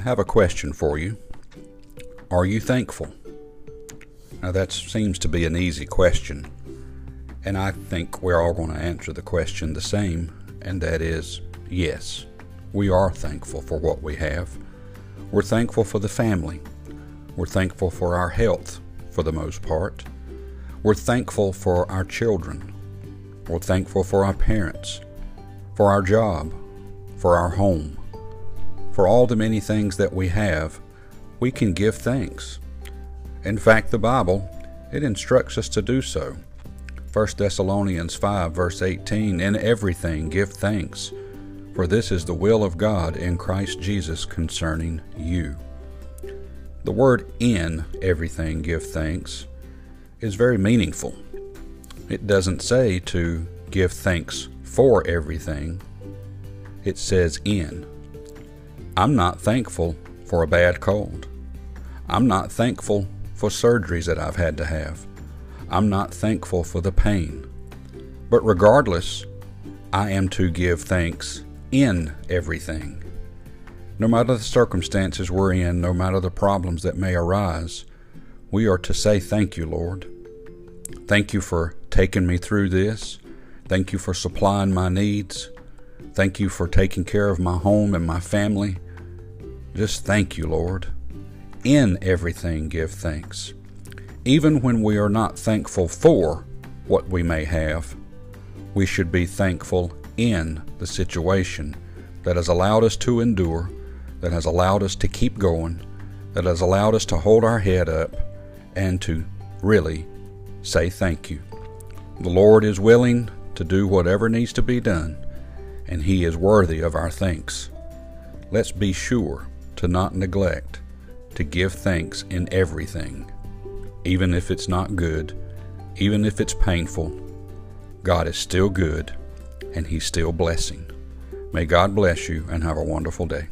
have a question for you. Are you thankful? Now, that seems to be an easy question, and I think we're all going to answer the question the same, and that is yes, we are thankful for what we have. We're thankful for the family. We're thankful for our health, for the most part. We're thankful for our children. We're thankful for our parents, for our job, for our home. For all the many things that we have, we can give thanks. In fact, the Bible, it instructs us to do so. 1 Thessalonians 5, verse 18 In everything give thanks, for this is the will of God in Christ Jesus concerning you. The word in everything give thanks is very meaningful. It doesn't say to give thanks for everything, it says in. I'm not thankful for a bad cold. I'm not thankful for surgeries that I've had to have. I'm not thankful for the pain. But regardless, I am to give thanks in everything. No matter the circumstances we're in, no matter the problems that may arise, we are to say, Thank you, Lord. Thank you for taking me through this. Thank you for supplying my needs. Thank you for taking care of my home and my family. Just thank you, Lord. In everything, give thanks. Even when we are not thankful for what we may have, we should be thankful in the situation that has allowed us to endure, that has allowed us to keep going, that has allowed us to hold our head up and to really say thank you. The Lord is willing to do whatever needs to be done, and He is worthy of our thanks. Let's be sure to not neglect to give thanks in everything, even if it's not good, even if it's painful. God is still good and He's still blessing. May God bless you and have a wonderful day.